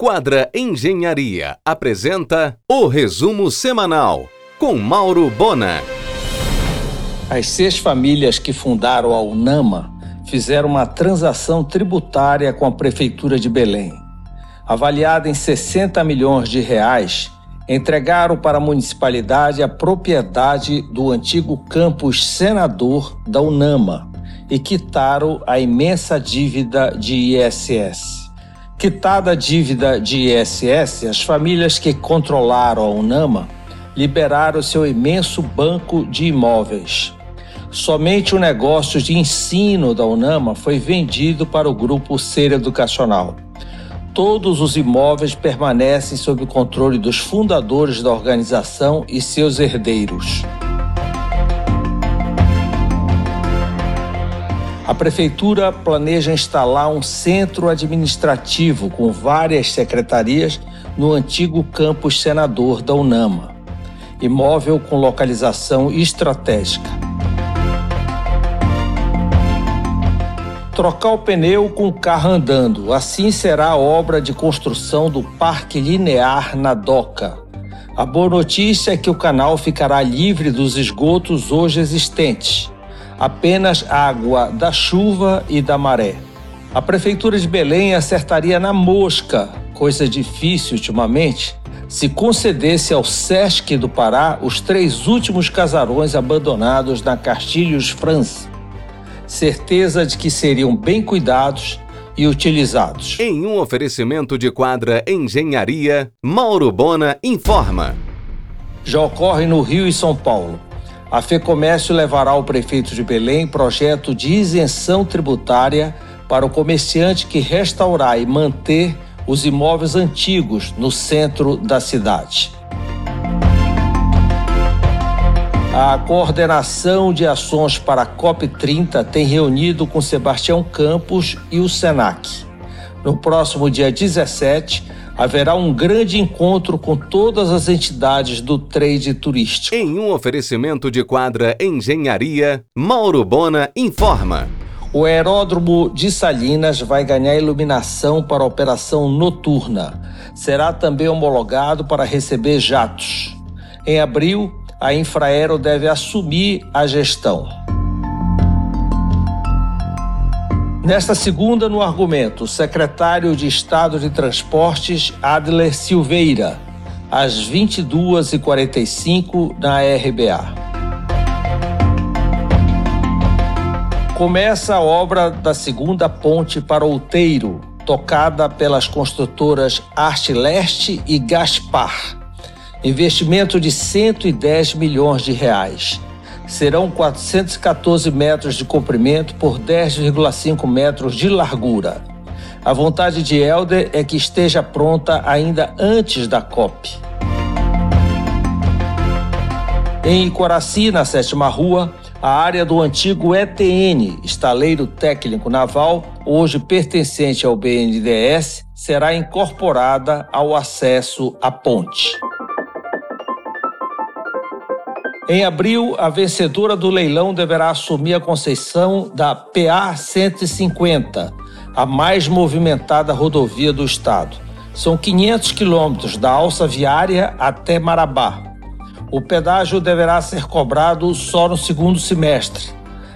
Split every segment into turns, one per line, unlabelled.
Quadra Engenharia apresenta o resumo semanal com Mauro Bona.
As seis famílias que fundaram a UNAMA fizeram uma transação tributária com a Prefeitura de Belém. Avaliada em 60 milhões de reais, entregaram para a municipalidade a propriedade do antigo campus Senador da UNAMA e quitaram a imensa dívida de ISS. Quitada a dívida de ISS, as famílias que controlaram a UNAMA liberaram seu imenso banco de imóveis. Somente o negócio de ensino da UNAMA foi vendido para o grupo Ser Educacional. Todos os imóveis permanecem sob o controle dos fundadores da organização e seus herdeiros. A prefeitura planeja instalar um centro administrativo com várias secretarias no antigo campus senador da UNAMA, imóvel com localização estratégica. Trocar o pneu com o carro andando, assim será a obra de construção do Parque Linear na Doca. A boa notícia é que o canal ficará livre dos esgotos hoje existentes apenas água da chuva e da maré. A Prefeitura de Belém acertaria na mosca, coisa difícil ultimamente, se concedesse ao Sesc do Pará os três últimos casarões abandonados na Castilhos France. Certeza de que seriam bem cuidados e utilizados.
Em um oferecimento de quadra Engenharia, Mauro Bona informa.
Já ocorre no Rio e São Paulo. A FEComércio levará ao prefeito de Belém projeto de isenção tributária para o comerciante que restaurar e manter os imóveis antigos no centro da cidade. A coordenação de ações para a COP30 tem reunido com Sebastião Campos e o SENAC. No próximo dia 17, haverá um grande encontro com todas as entidades do trade turístico.
Em um oferecimento de quadra Engenharia, Mauro Bona informa.
O aeródromo de Salinas vai ganhar iluminação para operação noturna. Será também homologado para receber jatos. Em abril, a Infraero deve assumir a gestão. Nesta segunda, no argumento, o secretário de Estado de Transportes, Adler Silveira, às 22h45 na RBA. Começa a obra da segunda ponte para Outeiro, tocada pelas construtoras Arte Leste e Gaspar. Investimento de 110 milhões de reais serão 414 metros de comprimento por 10,5 metros de largura. A vontade de Helder é que esteja pronta ainda antes da COP. Em Icoraci, na sétima rua, a área do antigo ETN, Estaleiro Técnico Naval, hoje pertencente ao BNDES, será incorporada ao acesso à ponte. Em abril, a vencedora do leilão deverá assumir a concessão da PA 150, a mais movimentada rodovia do estado. São 500 quilômetros da alça viária até Marabá. O pedágio deverá ser cobrado só no segundo semestre,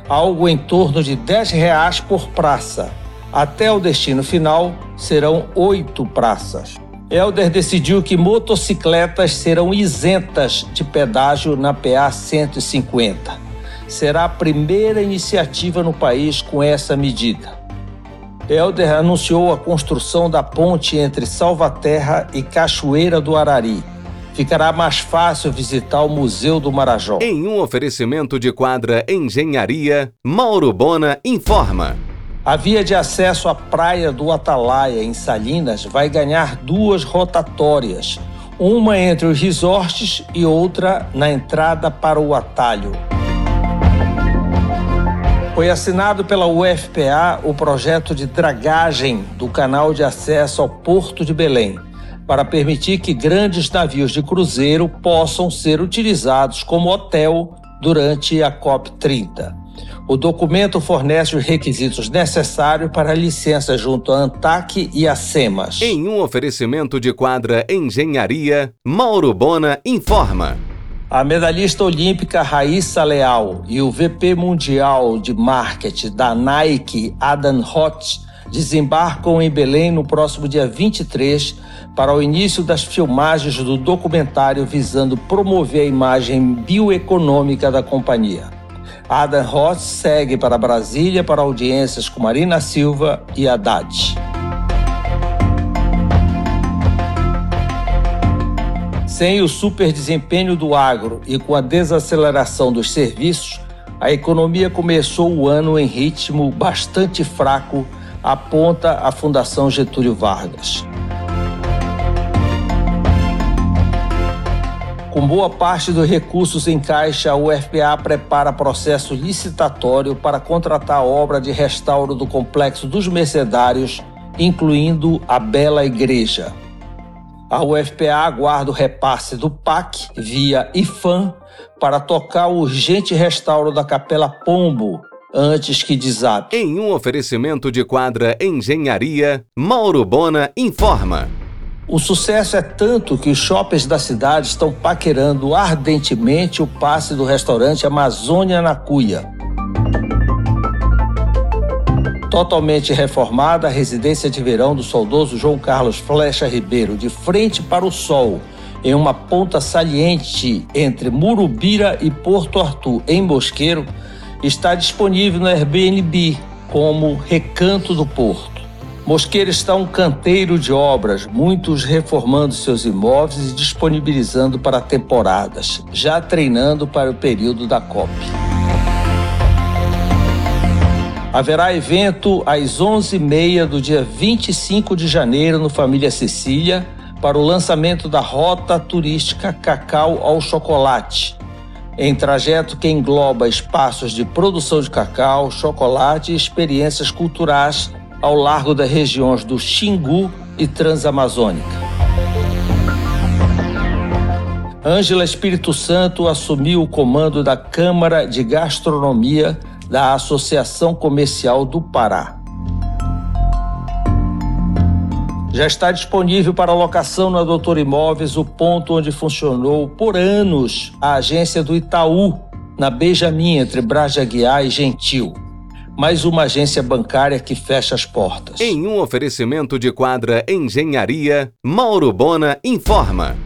algo em torno de 10 reais por praça. Até o destino final, serão oito praças. Helder decidiu que motocicletas serão isentas de pedágio na PA 150. Será a primeira iniciativa no país com essa medida. Helder anunciou a construção da ponte entre Salvaterra e Cachoeira do Arari. Ficará mais fácil visitar o Museu do Marajó.
Em um oferecimento de quadra Engenharia, Mauro Bona informa.
A via de acesso à praia do Atalaia, em Salinas, vai ganhar duas rotatórias, uma entre os resorts e outra na entrada para o atalho. Foi assinado pela UFPA o projeto de dragagem do canal de acesso ao Porto de Belém, para permitir que grandes navios de cruzeiro possam ser utilizados como hotel durante a COP30. O documento fornece os requisitos necessários para a licença junto à ANTAC e à SEMAS.
Em um oferecimento de quadra Engenharia, Mauro Bona informa.
A medalhista olímpica Raíssa Leal e o VP Mundial de Marketing da Nike, Adam Hott, desembarcam em Belém no próximo dia 23 para o início das filmagens do documentário visando promover a imagem bioeconômica da companhia. Adam Roth segue para Brasília para audiências com Marina Silva e Haddad. Sem o super desempenho do agro e com a desaceleração dos serviços, a economia começou o ano em ritmo bastante fraco, aponta a Fundação Getúlio Vargas. Com boa parte dos recursos em caixa, a UFPA prepara processo licitatório para contratar a obra de restauro do Complexo dos Mercedários, incluindo a Bela Igreja. A UFPA aguarda o repasse do PAC via IFAM para tocar o urgente restauro da Capela Pombo, antes que desabe.
Em um oferecimento de quadra Engenharia, Mauro Bona informa.
O sucesso é tanto que os shoppers da cidade estão paquerando ardentemente o passe do restaurante Amazônia na Cuia. Totalmente reformada, a residência de verão do saudoso João Carlos Flecha Ribeiro, de frente para o sol, em uma ponta saliente entre Murubira e Porto Arthur, em Mosqueiro, está disponível no Airbnb como Recanto do Porto. Mosqueira está um canteiro de obras, muitos reformando seus imóveis e disponibilizando para temporadas, já treinando para o período da COP. Haverá evento às 11h30 do dia 25 de janeiro no Família Cecília para o lançamento da Rota Turística Cacau ao Chocolate, em trajeto que engloba espaços de produção de cacau, chocolate e experiências culturais ao largo das regiões do Xingu e Transamazônica. Ângela Espírito Santo assumiu o comando da Câmara de Gastronomia da Associação Comercial do Pará. Já está disponível para locação na Doutor Imóveis o ponto onde funcionou por anos a agência do Itaú, na Benjamin, entre Braja e Gentil mais uma agência bancária que fecha as portas.
Em um oferecimento de quadra Engenharia, Mauro Bona informa.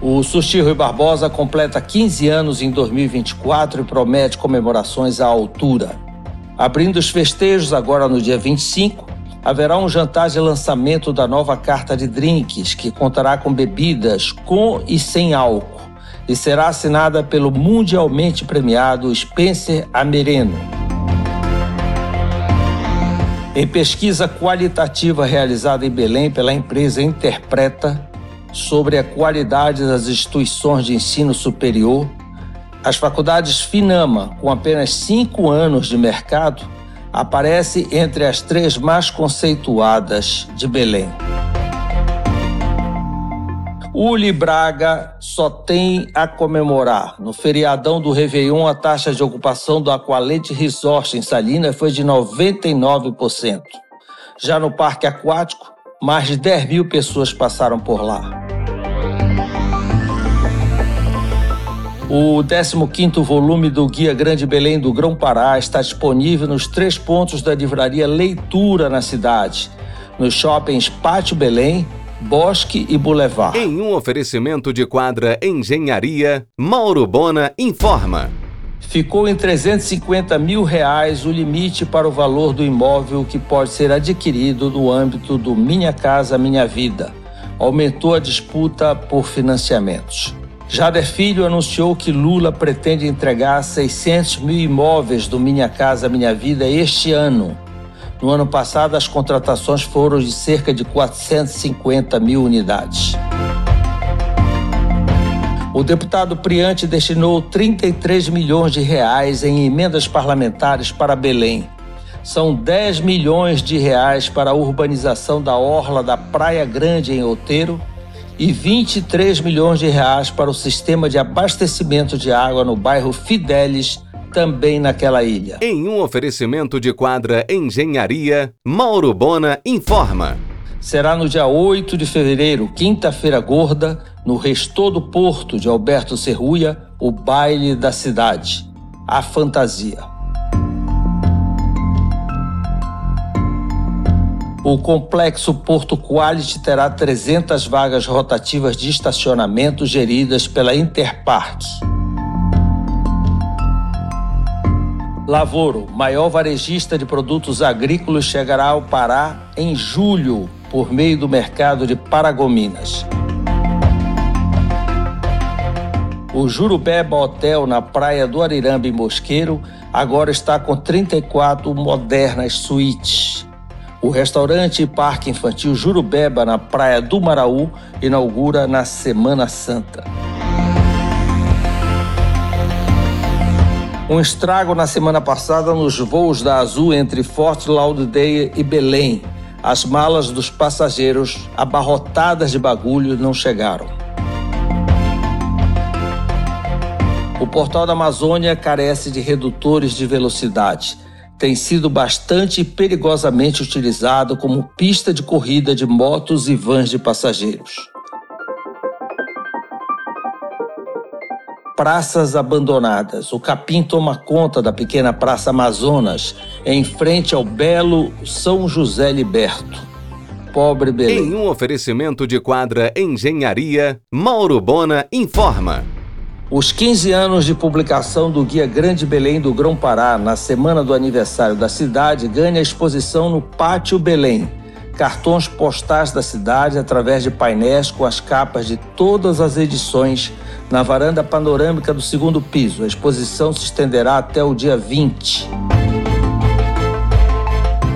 O Sushi Rui Barbosa completa 15 anos em 2024 e promete comemorações à altura. Abrindo os festejos agora no dia 25, haverá um jantar de lançamento da nova carta de drinks, que contará com bebidas com e sem álcool, e será assinada pelo mundialmente premiado Spencer Amereno. Em pesquisa qualitativa realizada em Belém pela empresa Interpreta sobre a qualidade das instituições de ensino superior, as faculdades Finama, com apenas cinco anos de mercado, aparece entre as três mais conceituadas de Belém. Uli Braga só tem a comemorar. No feriadão do Réveillon, a taxa de ocupação do Aqualete Resort em Salinas foi de 99%. Já no parque aquático, mais de 10 mil pessoas passaram por lá. O 15º volume do Guia Grande Belém do Grão-Pará está disponível nos três pontos da livraria Leitura na cidade, nos shoppings Pátio Belém, Bosque e Boulevard.
Em um oferecimento de quadra Engenharia, Mauro Bona informa.
Ficou em 350 mil reais o limite para o valor do imóvel que pode ser adquirido no âmbito do Minha Casa Minha Vida. Aumentou a disputa por financiamentos. Jader Filho anunciou que Lula pretende entregar 600 mil imóveis do Minha Casa Minha Vida este ano no ano passado, as contratações foram de cerca de 450 mil unidades. O deputado Priante destinou 33 milhões de reais em emendas parlamentares para Belém. São 10 milhões de reais para a urbanização da orla da Praia Grande em Outeiro e 23 milhões de reais para o sistema de abastecimento de água no bairro Fidelis, também naquela ilha.
Em um oferecimento de quadra Engenharia, Mauro Bona informa.
Será no dia 8 de fevereiro, quinta-feira gorda, no Restor do Porto de Alberto Serruia, o baile da cidade, a fantasia. O complexo Porto Quality terá 300 vagas rotativas de estacionamento geridas pela Interpark. Lavoro, maior varejista de produtos agrícolas, chegará ao Pará em julho por meio do mercado de Paragominas. O Jurubeba Hotel na praia do Ariramba em Mosqueiro agora está com 34 modernas suítes. O restaurante e parque infantil Jurubeba, na Praia do Maraú, inaugura na Semana Santa. Um estrago na semana passada nos voos da Azul entre Fort Lauderdale e Belém. As malas dos passageiros, abarrotadas de bagulho, não chegaram. O portal da Amazônia carece de redutores de velocidade tem sido bastante perigosamente utilizado como pista de corrida de motos e vans de passageiros. Praças abandonadas. O capim toma conta da pequena Praça Amazonas, em frente ao belo São José Liberto. Pobre Belém.
Em um oferecimento de quadra Engenharia, Mauro Bona informa.
Os 15 anos de publicação do Guia Grande Belém do Grão-Pará na semana do aniversário da cidade ganha exposição no Pátio Belém. Cartões postais da cidade através de painéis com as capas de todas as edições na varanda panorâmica do segundo piso. A exposição se estenderá até o dia 20.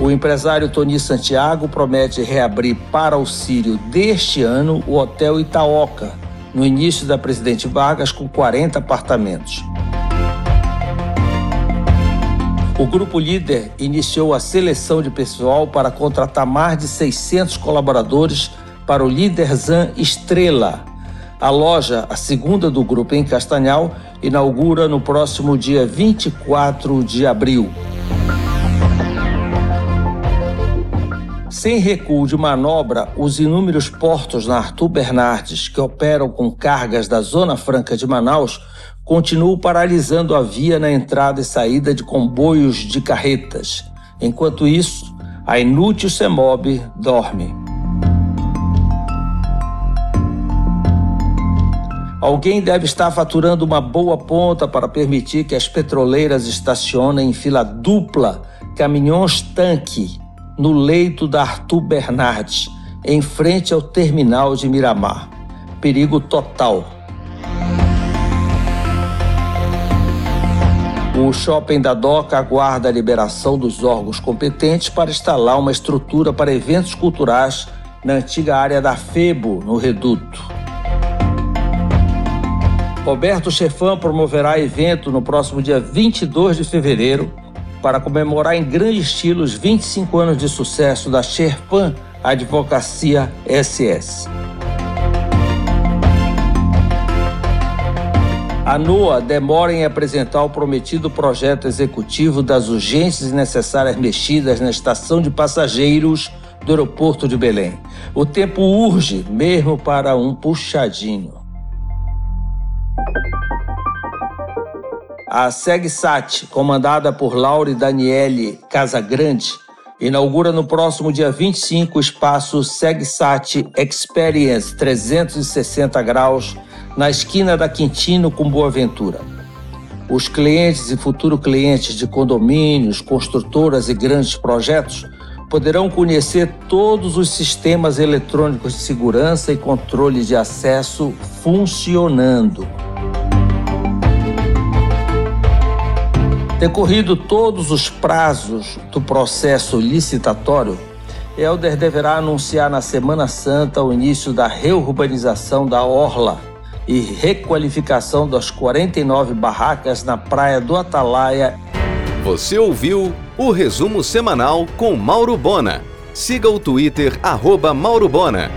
O empresário Tony Santiago promete reabrir para auxílio deste ano o Hotel Itaoca, no início da Presidente Vargas, com 40 apartamentos. O grupo líder iniciou a seleção de pessoal para contratar mais de 600 colaboradores para o Líder Zan Estrela. A loja, a segunda do grupo em Castanhal, inaugura no próximo dia 24 de abril. Sem recuo de manobra, os inúmeros portos na Arthur Bernardes que operam com cargas da Zona Franca de Manaus continuam paralisando a via na entrada e saída de comboios de carretas. Enquanto isso, a inútil CEMOB dorme. Alguém deve estar faturando uma boa ponta para permitir que as petroleiras estacionem em fila dupla caminhões tanque no leito da Arthur Bernardes, em frente ao terminal de Miramar. Perigo total. O shopping da DOCA aguarda a liberação dos órgãos competentes para instalar uma estrutura para eventos culturais na antiga área da FEBO, no Reduto. Roberto Chefan promoverá evento no próximo dia 22 de fevereiro para comemorar em grande estilo os 25 anos de sucesso da Sherpan Advocacia SS. A NOA demora em apresentar o prometido projeto executivo das urgências necessárias mexidas na estação de passageiros do aeroporto de Belém. O tempo urge mesmo para um puxadinho. A SegSat, comandada por Laure Daniele Casagrande, inaugura no próximo dia 25 o espaço SegSat Experience 360 graus na esquina da Quintino com Boa Ventura. Os clientes e futuros clientes de condomínios, construtoras e grandes projetos poderão conhecer todos os sistemas eletrônicos de segurança e controle de acesso funcionando. Decorrido todos os prazos do processo licitatório, Helder deverá anunciar na Semana Santa o início da reurbanização da Orla e requalificação das 49 barracas na praia do Atalaia.
Você ouviu o resumo semanal com Mauro Bona. Siga o Twitter, arroba Mauro Bona.